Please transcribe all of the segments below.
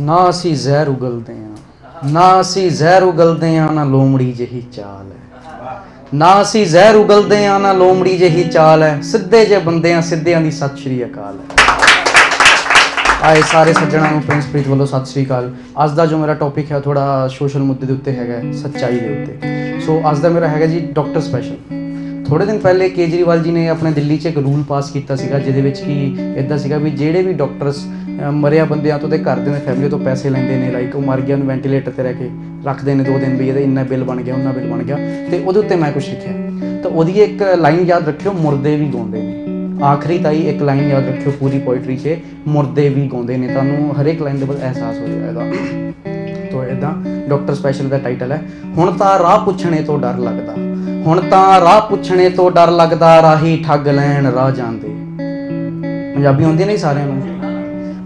ਨਾ ਅਸੀਂ ਜ਼ਹਿਰ ਉਗਲਦੇ ਆ ਨਾ ਅਸੀਂ ਜ਼ਹਿਰ ਉਗਲਦੇ ਆ ਨਾ ਲੋਮੜੀ ਜਿਹੀ ਚਾਲ ਹੈ। ਨਾ ਅਸੀਂ ਜ਼ਹਿਰ ਉਗਲਦੇ ਆ ਨਾ ਲੋਮੜੀ ਜਿਹੀ ਚਾਲ ਹੈ। ਸਿੱਧੇ ਜੇ ਬੰਦੇ ਆ ਸਿੱਧਿਆਂ ਦੀ ਸਤਿ ਸ਼੍ਰੀ ਅਕਾਲ ਹੈ। ਆਏ ਸਾਰੇ ਸੱਜਣਾਂ ਨੂੰ ਪ੍ਰਿੰਸ ਪ੍ਰੀਤ ਵੱਲੋਂ ਸਤਿ ਸ਼੍ਰੀ ਅਕਾਲ। ਅੱਜ ਦਾ ਜੋ ਮੇਰਾ ਟੌਪਿਕ ਹੈ ਥੋੜਾ ਸੋਸ਼ਲ ਮੁੱਦੇ ਦੇ ਉੱਤੇ ਹੈਗਾ ਹੈ, ਸੱਚਾਈ ਦੇ ਉੱਤੇ। ਸੋ ਅੱਜ ਦਾ ਮੇਰਾ ਹੈਗਾ ਜੀ ਡਾਕਟਰ ਸਪੈਸ਼ਲ ਥੋੜੇ ਦਿਨ ਪਹਿਲੇ ਕੇਜਰੀਵਾਲ ਜੀ ਨੇ ਆਪਣੇ ਦਿੱਲੀ 'ਚ ਇੱਕ ਰੂਲ ਪਾਸ ਕੀਤਾ ਸੀਗਾ, ਜਿਹਦੇ ਵਿੱਚ ਕੀ ਇਦਾਂ ਸੀਗਾ ਵੀ ਜਿਹੜੇ ਵੀ ਡਾਕਟਰਸ ਮਰਿਆ ਬੰਦਿਆਂ ਤੋਂ ਤੇ ਘਰਦਿਆਂ ਦੇ ਫੈਮਿਲੀ ਤੋਂ ਪੈਸੇ ਲੈਂਦੇ ਨੇ ਲਾਈਕ ਉਹ ਮਰ ਗਿਆ, ਉਹਨੂੰ ਵੈਂਟੀਲੇਟਰ ਤੇ ਰਹਿ ਕੇ ਰੱਖਦੇ ਨੇ ਦੋ ਦਿਨ ਵੀ, ਇਹਦੇ ਇੰਨਾ ਬਿੱਲ ਬਣ ਗਿਆ ਉਹਨਾਂ ਬਿੱਲ ਬਣ ਗਿਆ, ਤੇ ਉਹਦੇ ਉੱਤੇ ਮੈਂ ਕੁਝ ਲਿਖਿਆ। ਤਾਂ ਉਹਦੀ ਇੱਕ ਲਾਈਨ ਯਾਦ ਰੱਖਿਓ, ਮੁਰਦੇ ਵੀ ਗਾਉਂਦੇ ਨੇ। ਆਖਰੀ ਤਾਈ ਇੱਕ ਲਾਈਨ ਯਾਦ ਰੱਖਿਓ ਪੂਰੀ ਪੋਇਟਰੀ 'ਚ, ਮੁਰਦੇ ਵੀ ਗਾਉਂਦੇ ਨੇ। ਤੁਹਾਨੂੰ ਹਰੇਕ ਲਾਈਨ ਦੇ ਬਾਅਦ ਅਹਿਸਾਸ ਹੋ ਜਾਏਗਾ। ਤੋ ਇਦਾਂ ਡਾਕਟਰ ਸਪੈਸ਼ਲ ਦਾ ਟਾਈਟਲ ਹੈ। ਹੁਣ ਤਾਂ ਰਾਹ ਪੁੱਛਣੇ ਤੋਂ ਡਰ ਲੱਗਦਾ। ਹੁਣ ਤਾਂ ਰਾਹ ਪੁੱਛਣੇ ਤੋਂ ਡਰ ਲੱਗਦਾ, ਰਾਹੀ ਠੱਗ ਲੈਣ ਰਾਹ ਜਾਂਦੇ। ਪੰਜਾਬੀ ਹੁੰਦੀ ਨਹੀਂ ਸਾਰਿਆਂ ਨੂੰ।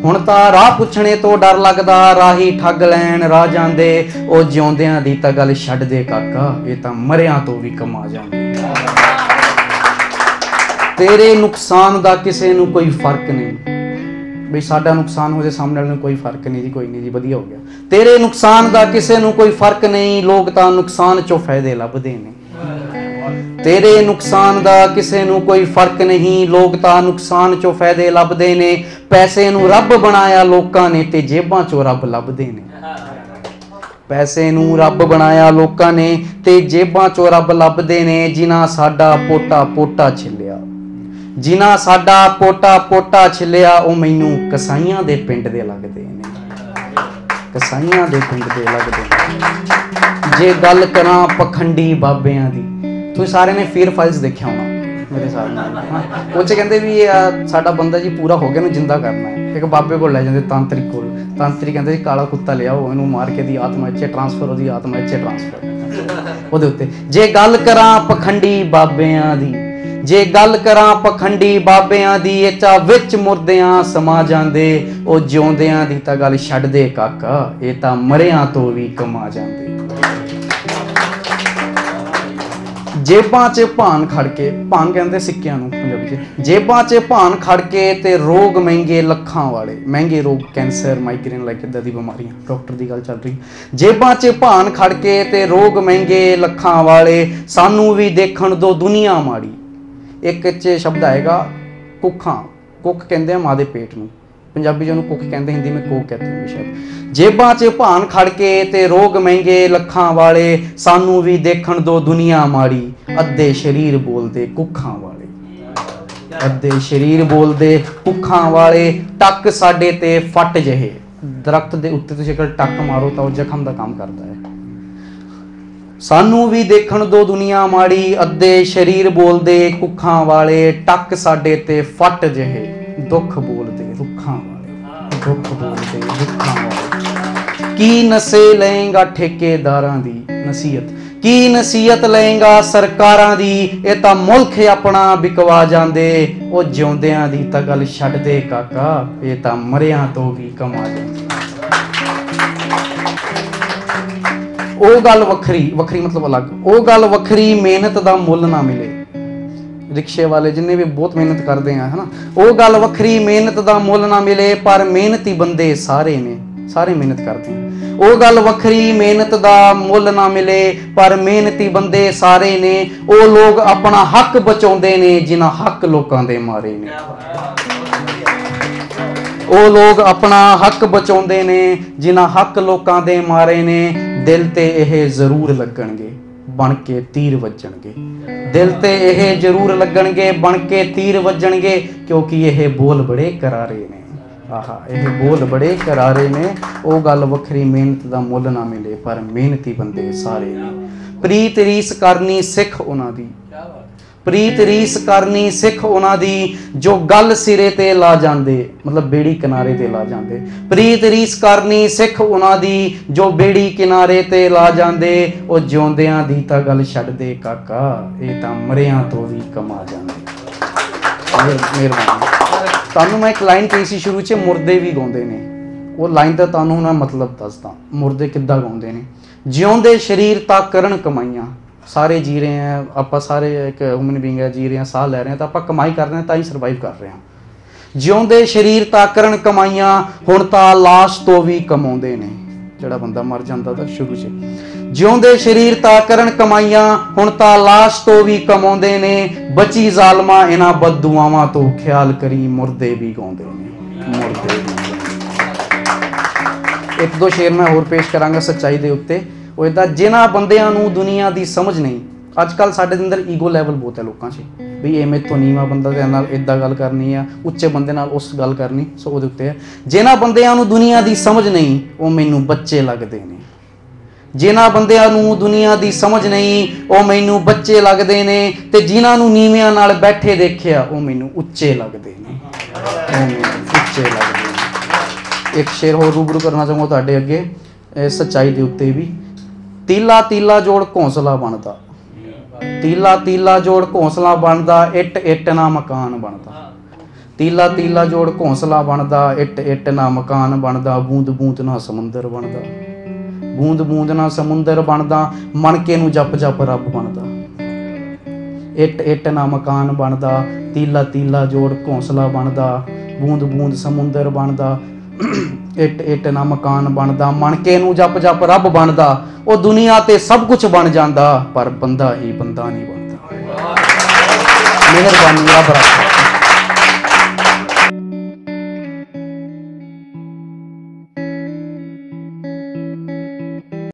ਹੁਣ ਤਾਂ ਰਾਹ ਪੁੱਛਣੇ ਤੋਂ ਡਰ ਲੱਗਦਾ, ਰਾਹੀ ਠੱਗ ਲੈਣ ਰਾਹ ਜਾਂਦੇ। ਉਹ ਜਿਉਂਦਿਆਂ ਦੀ ਤਾਂ ਗੱਲ ਛੱਡ ਦੇ ਕਾਕਾ, ਇਹ ਤਾਂ ਮਰਿਆਂ ਤੋਂ ਵੀ ਕਮਾ ਜਾਂਦੇ। ਤੇਰੇ ਨੁਕਸਾਨ ਦਾ ਕਿਸੇ ਨੂੰ ਕੋਈ ਫ਼ਰਕ ਨਹੀਂ। ਬਈ ਸਾਡਾ ਨੁਕਸਾਨ ਹੋ ਜੇ ਸਾਹਮਣੇ ਵਾਲੇ ਨੂੰ ਕੋਈ ਫ਼ਰਕ ਨਹੀਂ ਜੀ, ਕੋਈ ਨਹੀਂ ਜੀ, ਵਧੀਆ ਹੋ ਗਿਆ। ਤੇਰੇ ਨੁਕਸਾਨ ਦਾ ਕਿਸੇ ਨੂੰ ਕੋਈ ਫ਼ਰਕ ਨਹੀਂ, ਲੋਕ ਤਾਂ ਨੁਕਸਾਨ ਚੋਂ ਫਾਇਦੇ ਲੱਭਦੇ ਨੇ। ਤੇਰੇ ਨੁਕਸਾਨ ਦਾ ਕਿਸੇ ਨੂੰ ਕੋਈ ਫ਼ਰਕ ਨਹੀਂ, ਲੋਕ ਤਾਂ ਨੁਕਸਾਨ ਚੋਂ ਫਾਇਦੇ ਲੱਭਦੇ ਨੇ, ਪੈਸੇ ਨੂੰ ਰੱਬ ਬਣਾਇਆ ਲੋਕਾਂ ਨੇ ਤੇ ਜੇਬਾਂ ਚੋਂ ਰੱਬ ਲੱਭਦੇ ਨੇ। ਪੈਸੇ ਨੂੰ ਰੱਬ ਬਣਾਇਆ ਲੋਕਾਂ ਨੇ ਤੇ ਜੇਬਾਂ ਚੋਂ ਰੱਬ ਲੱਭਦੇ ਨੇ, ਜਿਨ੍ਹਾਂ ਸਾਡਾ ਪੋਟਾ ਪੋਟਾ ਛਿੱਲਿਆ। ਜਿਨ੍ਹਾਂ ਸਾਡਾ ਪੋਟਾ ਪੋਟਾ ਛਿੱਲਿਆ, ਉਹ ਮੈਨੂੰ ਕਸਾਈਆਂ ਦੇ ਪਿੰਡ ਦੇ ਲੱਗਦੇ ਨੇ। ਕਸਾਈਆਂ ਦੇ ਪਿੰਡ ਦੇ ਲੱਗਦੇ ਨੇ। ਜੇ ਗੱਲ ਕਰਾਂ ਪਖੰਡੀ ਬਾਬਿਆਂ ਦੀ ਤੁਸੀਂ ਸਾਰਿਆਂ ਨੇ ਫੀਰ ਫਾਈਲਸ ਦੇਖਿਆ ਹੋਣਾ ਮੇਰੇ ਸਾਹਮਣੇ ਹਾਂ। ਉਹ ਚ ਕਹਿੰਦੇ ਵੀ ਇਹ ਆ, ਸਾਡਾ ਬੰਦਾ ਜੀ ਪੂਰਾ ਹੋ ਗਿਆ ਨੂੰ ਜਿੰਦਾ ਕਰਨਾ ਹੈ। ਇੱਕ ਬਾਬੇ ਕੋਲ ਲੈ ਜਾਂਦੇ ਤਾਂਤਰਿਕ ਕੋਲ। ਤਾਂਤਰਿਕ ਕਹਿੰਦੇ ਜੀ ਕਾਲਾ ਕੁੱਤਾ ਲਿਆਓ ਇਹਨੂੰ ਮਾਰ ਕੇ ਦੀ ਆਤਮਾ ਇੱਥੇ ਟ੍ਰਾਂਸਫਰ ਉਹਦੀ ਆਤਮਾ ਇੱਥੇ ਟ੍ਰਾਂਸਫਰ ਉਹਦੇ ਉੱਤੇ ਜੇ ਗੱਲ ਕਰਾਂ ਪਖੰਡੀ ਬਾਬਿਆਂ ਦੀ ਜੇ ਗੱਲ ਕਰਾਂ ਪਖੰਡੀ ਬਾਬਿਆਂ ਦੀ ਇਹ ਚਾ ਵਿੱਚ ਮੁਰਦਿਆਂ ਸਮਾ ਜਾਂਦੇ ਉਹ ਜਿਉਂਦਿਆਂ ਦੀ ਤਾਂ ਗੱਲ ਛੱਡ ਦੇ ਕਾਕਾ ਇਹ ਤਾਂ ਮਰਿਆਂ ਤੋਂ ਵੀ ਕਮਾ ਜਾਂਦੇ। ਜੇਬਾਂ 'ਚ ਭਾਨ ਖੜ ਕੇ, ਭਾਨ ਕਹਿੰਦੇ ਸਿੱਕਿਆਂ ਨੂੰ, ਪੰਜਾਬੀ 'ਚ। ਜੇਬਾਂ 'ਚ ਭਾਨ ਖੜ ਕੇ ਤੇ ਰੋਗ ਮਹਿੰਗੇ ਲੱਖਾਂ ਵਾਲੇ, ਮਹਿੰਗੇ ਰੋਗ, ਕੈਂਸਰ ਮਾਈਗ੍ਰੇਨ ਲਾਈਕ ਇਦਾਂ ਦੀ ਬਿਮਾਰੀਆਂ ਡਾਕਟਰ ਦੀ ਗੱਲ ਚੱਲ ਰਹੀ। ਜੇਬਾਂ 'ਚ ਭਾਨ ਖੜ ਕੇ ਤੇ ਰੋਗ ਮਹਿੰਗੇ ਲੱਖਾਂ ਵਾਲੇ, ਸਾਨੂੰ ਵੀ ਦੇਖਣ ਦੋ ਦੁਨੀਆ ਮਾੜੀ। ਇੱਕ 'ਚ ਸ਼ਬਦ ਆਏਗਾ, ਕੁੱਖਾਂ। ਕੁੱਖ ਕਹਿੰਦੇ ਆ ਮਾਂ ਦੇ ਪੇਟ ਨੂੰ। ਪੰਜਾਬੀ ਜਿਹਨੂੰ ਕੁੱਖ ਕਹਿੰਦੇ, ਹਿੰਦੀ ਵਿੱਚ ਕੋਕ ਕਹਤੇ ਹੋਣਗੇ ਸ਼ਾਇਦ। ਜੇਬਾਂ 'ਚ ਭਾਨ ਖੜ ਕੇ ਤੇ ਰੋਗ ਮਹਿੰਗੇ ਲੱਖਾਂ ਵਾਲੇ, ਸਾਨੂੰ ਵੀ ਦੇਖਣ ਦੋ ਦੁਨੀਆ ਮਾੜੀ। ਅੱਧੇ ਸ਼ਰੀਰ ਬੋਲਦੇ ਕੁੱਖਾਂ ਵਾਲੇ। ਅੱਧੇ ਸ਼ਰੀਰ ਬੋਲਦੇ ਕੁੱਖਾਂ ਵਾਲੇ, ਟੱਕ ਸਾਡੇ ਤੇ ਫੱਟ ਜਿਹੇ। ਦਰਖਤ ਦੇ ਉੱਤੇ ਤੁਸੀਂ ਅਗਰ ਟੱਕ ਮਾਰੋ ਤਾਂ ਉਹ ਜ਼ਖਮ ਦਾ ਕੰਮ ਕਰਦਾ ਹੈ। ਸਾਨੂੰ ਵੀ ਦੇਖਣ ਦੋ ਦੁਨੀਆ ਮਾੜੀ। ਅੱਧੇ ਸ਼ਰੀਰ ਬੋਲਦੇ ਕੁੱਖਾਂ ਵਾਲੇ, ਟੱਕ ਸਾਡੇ ਤੇ ਫੱਟ ਜਿਹੇ। ਦੁੱਖ ਬੋਲਦੇ ਰੁੱਖਾਂ ਵਾਲੇ। ਦੁੱਖ ਬੋਲਦੇ ਰੁੱਖਾਂ ਵਾਲੇ। ਕੀ ਨਸੇ ਲਏਗਾ ਠੇਕੇਦਾਰਾਂ ਦੀ ਨਸੀਹਤ? ਕੀ ਨਸੀਹਤ ਲਏਗਾ ਸਰਕਾਰਾਂ ਦੀ? ਇਹ ਤਾਂ ਮੁਲਕ ਆਪਣਾ ਵਿਕਵਾ ਜਾਂਦੇ। ਉਹ ਜਿਉਂਦਿਆਂ ਦੀ ਤਾਂ ਗੱਲ ਛੱਡ ਦੇ ਕਾਕਾ। ਇਹ ਤਾਂ ਮਰਿਆਂ ਤੋਂ ਵੀ ਕਮਾ ਜਾਂਦੇ। ਉਹ ਗੱਲ ਵੱਖਰੀ ਵੱਖਰੀ ਮਤਲਬ ਅਲੱਗ। ਉਹ ਗੱਲ ਵੱਖਰੀ ਮਿਹਨਤ ਦਾ ਮੁੱਲ ਨਾ ਮਿਲੇ। ਰਿਕਸ਼ੇ ਵਾਲੇ ਜਿੰਨੇ ਵੀ ਬਹੁਤ ਮਿਹਨਤ ਕਰਦੇ ਆ, ਹਨਾ? ਉਹ ਗੱਲ ਵੱਖਰੀ, ਮਿਹਨਤ ਦਾ ਮੁੱਲ ਨਾ ਮਿਲੇ, ਪਰ ਮਿਹਨਤੀ ਬੰਦੇ ਸਾਰੇ ਨੇ, ਸਾਰੇ ਮਿਹਨਤ ਕਰਦੇ ਆ। ਉਹ ਗੱਲ ਵੱਖਰੀ, ਮਿਹਨਤ ਦਾ ਮੁੱਲ ਨਾ ਮਿਲੇ, ਪਰ ਮਿਹਨਤੀ ਬੰਦੇ ਸਾਰੇ ਨੇ। ਉਹ ਲੋਕ ਆਪਣਾ ਹੱਕ ਬਚਾਉਂਦੇ ਨੇ, ਜਿਨ੍ਹਾਂ ਹੱਕ ਲੋਕਾਂ ਦੇ ਮਾਰੇ ਨੇ। ਉਹ ਲੋਕ ਆਪਣਾ ਹੱਕ ਬਚਾਉਂਦੇ ਨੇ, ਜਿਨ੍ਹਾਂ ਹੱਕ ਲੋਕਾਂ ਦੇ ਮਾਰੇ ਨੇ। ਦਿਲ ਤੇ ਇਹ ਜ਼ਰੂਰ ਲੱਗਣਗੇ, ਬਣ ਕੇ ਤੀਰ ਵੱਜਣਗੇ। ਦਿਲ ਤੇ ਇਹ ਜ਼ਰੂਰ ਲੱਗਣਗੇ, ਬਣ ਕੇ ਤੀਰ ਵੱਜਣਗੇ, ਕਿਉਂਕਿ ਇਹ ਬੋਲ ਬੜੇ ਕਰਾਰੇ ਨੇ। ਆਹਾ, ਇਹ ਬੋਲ ਬੜੇ ਕਰਾਰੇ ਨੇ। ਉਹ ਗੱਲ ਵੱਖਰੀ, ਮਿਹਨਤ ਦਾ ਮੁੱਲ ਨਾ ਮਿਲੇ, ਪਰ ਮਿਹਨਤੀ ਬੰਦੇ ਸਾਰੇ ਨੇ। ਪ੍ਰੀਤ ਰੀਸ ਕਰਨੀ ਸਿੱਖ ਉਹਨਾਂ ਦੀ। ਪ੍ਰੀਤ ਰੀਸ ਕਰਨੀ ਸਿੱਖ ਉਹਨਾਂ ਦੀ, ਜੋ ਗੱਲ ਸਿਰੇ ਤੇ ਲਾ ਜਾਂਦੇ, ਮਤਲਬ ਬੇੜੀ ਕਿਨਾਰੇ ਤੇ ਲਾ ਜਾਂਦੇ। ਪ੍ਰੀਤ ਰੀਸ ਕਰਨੀ ਸਿੱਖ ਉਹਨਾਂ ਦੀ, ਜੋ ਬੇੜੀ ਕਿਨਾਰੇ ਤੇ ਲਾ ਜਾਂਦੇ, ਉਹ ਜਿਉਂਦਿਆਂ ਦੀ ਤਾਂ ਗੱਲ ਛੱਡ ਦੇ ਕਾਕਾ, ਇਹ ਤਾਂ ਮਰਿਆਂ ਤੋਂ ਵੀ ਕਮਾ ਜਾਂਦੇ। ਮਿਹਰ- ਮਿਹਰਬਾਨੀ। ਤੁਹਾਨੂੰ ਮੈਂ ਇੱਕ ਲਾਈਨ ਕਹੀ ਸੀ ਸ਼ੁਰੂ 'ਚ, ਮੁਰਦੇ ਵੀ ਗਾਉਂਦੇ ਨੇ। ਉਹ ਲਾਈਨ ਦਾ ਤੁਹਾਨੂੰ ਮੈਂ ਮਤਲਬ ਦੱਸਦਾ, ਮੁਰਦੇ ਕਿੱਦਾਂ ਗਾਉਂਦੇ ਨੇ? ਜਿਉਂਦੇ ਸਰੀਰ ਤਾਂ ਕਰਨ ਕਮਾਈਆਂ ਸਾਰੇ ਜੀ ਰਹੇ ਆ ਆਪਾਂ ਸਾਰੇ ਇੱਕ ਹਿਊਮਨ ਬੀਇੰਗ ਹੈ ਜੀ ਰਹੇ ਆ ਸਾਹ ਲੈ ਰਹੇ ਆ ਤਾਂ ਆਪਾਂ ਕਮਾਈ ਕਰ ਰਹੇ ਆ ਤਾਂ ਹੀ ਸਰਵਾਈਵ ਕਰ ਰਹੇ ਆ ਜਿਉਂਦੇ ਸਰੀਰ ਤਾਂ ਕਰਨ ਕਮਾਈਆਂ, ਹੁਣ ਤਾਂ ਲਾਸ਼ ਤੋਂ ਵੀ ਕਮਾਉਂਦੇ ਨੇ। ਜਿਹੜਾ ਬੰਦਾ ਮਰ ਜਾਂਦਾ ਤਾਂ ਸ਼ੁਰੂ 'ਚ। ਜਿਉਂਦੇ ਸਰੀਰ ਤਾਂ ਕਰਨ ਕਮਾਈਆਂ, ਹੁਣ ਤਾਂ ਲਾਸ਼ ਤੋਂ ਵੀ ਕਮਾਉਂਦੇ ਨੇ। ਬਚੀ ਜ਼ਾਲਮਾਂ, ਇਹਨਾਂ ਬਦਦੁਆਵਾਂ ਤੋਂ ਖਿਆਲ ਕਰੀ ਮੁਰਦੇ ਵੀ ਗਾਉਂਦੇ ਨੇ। ਮੁਰਦੇ ਵੀ ਇੱਕ ਦੋ ਸ਼ੇਰ ਮੈਂ ਹੋਰ ਪੇਸ਼ ਕਰਾਂਗਾ ਸੱਚਾਈ ਦੇ ਉੱਤੇ। ਉਹ ਇਦਾਂ ਜਿਨ੍ਹਾਂ ਬੰਦਿਆਂ ਨੂੰ ਦੁਨੀਆ ਦੀ ਸਮਝ ਨਹੀਂ ਅੱਜ ਕੱਲ ਸਾਡੇ ਦੇ ਅੰਦਰ ਈਗੋ ਲੈਵਲ ਬਹੁਤ ਹੈ ਲੋਕਾਂ 'ਚ। ਵੀ ਇਹ ਮੇਰੇ ਤੋਂ ਨੀਵਾਂ ਬੰਦਾ ਦੇ ਨਾਲ ਇਦਾਂ ਗੱਲ ਕਰਨੀ ਆ, ਉੱਚੇ ਬੰਦੇ ਨਾਲ ਉਸ ਗੱਲ ਕਰਨੀ, ਸੋ ਉਹਦੇ ਉੱਤੇ ਹੈ। ਜਿਨ੍ਹਾਂ ਬੰਦਿਆਂ ਨੂੰ ਦੁਨੀਆ ਦੀ ਸਮਝ ਨਹੀਂ, ਉਹ ਮੈਨੂੰ ਬੱਚੇ ਲੱਗਦੇ ਨੇ। ਜਿਨ੍ਹਾਂ ਬੰਦਿਆਂ ਨੂੰ ਦੁਨੀਆ ਦੀ ਸਮਝ ਨਹੀਂ, ਉਹ ਮੈਨੂੰ ਬੱਚੇ ਲੱਗਦੇ ਨੇ ਤੇ ਜਿਨ੍ਹਾਂ ਨੂੰ ਨੀਵਿਆਂ ਨਾਲ ਬੈਠੇ ਦੇਖਿਆ, ਉਹ ਮੈਨੂੰ ਉੱਚੇ ਲੱਗਦੇ ਨੇ। ਉਹ ਮੈਨੂੰ ਉੱਚੇ ਲੱਗਦੇ ਨੇ। ਇੱਕ ਸ਼ੇਰ ਹੋਰ ਰੂਬਰੂ ਕਰਨਾ ਚਾਹੁੰਦਾ ਤੁਹਾਡੇ ਅੱਗੇ, ਇਹ ਸੱਚਾਈ ਦੇ ਉੱਤੇ ਵੀ। ਤੀਲਾ ਤੀਲਾ ਜੋੜ ਘੌਂਸਲਾ ਬਣਦਾ। ਤੀਲਾ ਤੀਲਾ ਜੋੜ ਘੌਂਸਲਾ ਬਣਦਾ, ਇੱਟ ਇੱਟ ਨਾ ਮਕਾਨ ਬਣਦਾ। ਤੀਲਾ ਤੀਲਾ ਜੋੜ ਘੌਂਸਲਾ ਬਣਦਾ, ਇੱਟ ਇੱਟ ਨਾ ਮਕਾਨ ਬਣਦਾ, ਬੂੰਦ ਬੂੰਦ ਨਾ ਸਮੁੰਦਰ ਬਣਦਾ। ਬੂੰਦ ਬੂੰਦ ਨਾ ਸਮੁੰਦਰ ਬਣਦਾ, ਮਣਕੇ ਨੂੰ ਜਪ ਜਪ ਰੱਬ ਬਣਦਾ। ਇੱਟ ਇੱਟ ਨਾ ਮਕਾਨ ਬਣਦਾ, ਤੀਲਾ ਤੀਲਾ ਜੋੜ ਘੌਂਸਲਾ ਬਣਦਾ, ਬੂੰਦ ਬੂੰਦ ਸਮੁੰਦਰ ਬਣਦਾ। ਇੱਟ ਇੱਟ ਨਾ ਮਕਾਨ ਬਣਦਾ ਮਣਕੇ ਨੂੰ ਜਪ ਜਪ ਰੱਬ ਬਣਦਾ, ਉਹ ਦੁਨੀਆ ਤੇ ਸਭ ਕੁਝ ਬਣ ਜਾਂਦਾ, ਪਰ ਬੰਦਾ ਹੀ ਬੰਦਾ ਨਹੀਂ ਬਣਦਾ। ਮਿਹਰਬਾਨੀ ਰੱਬ ਰੱਖਾ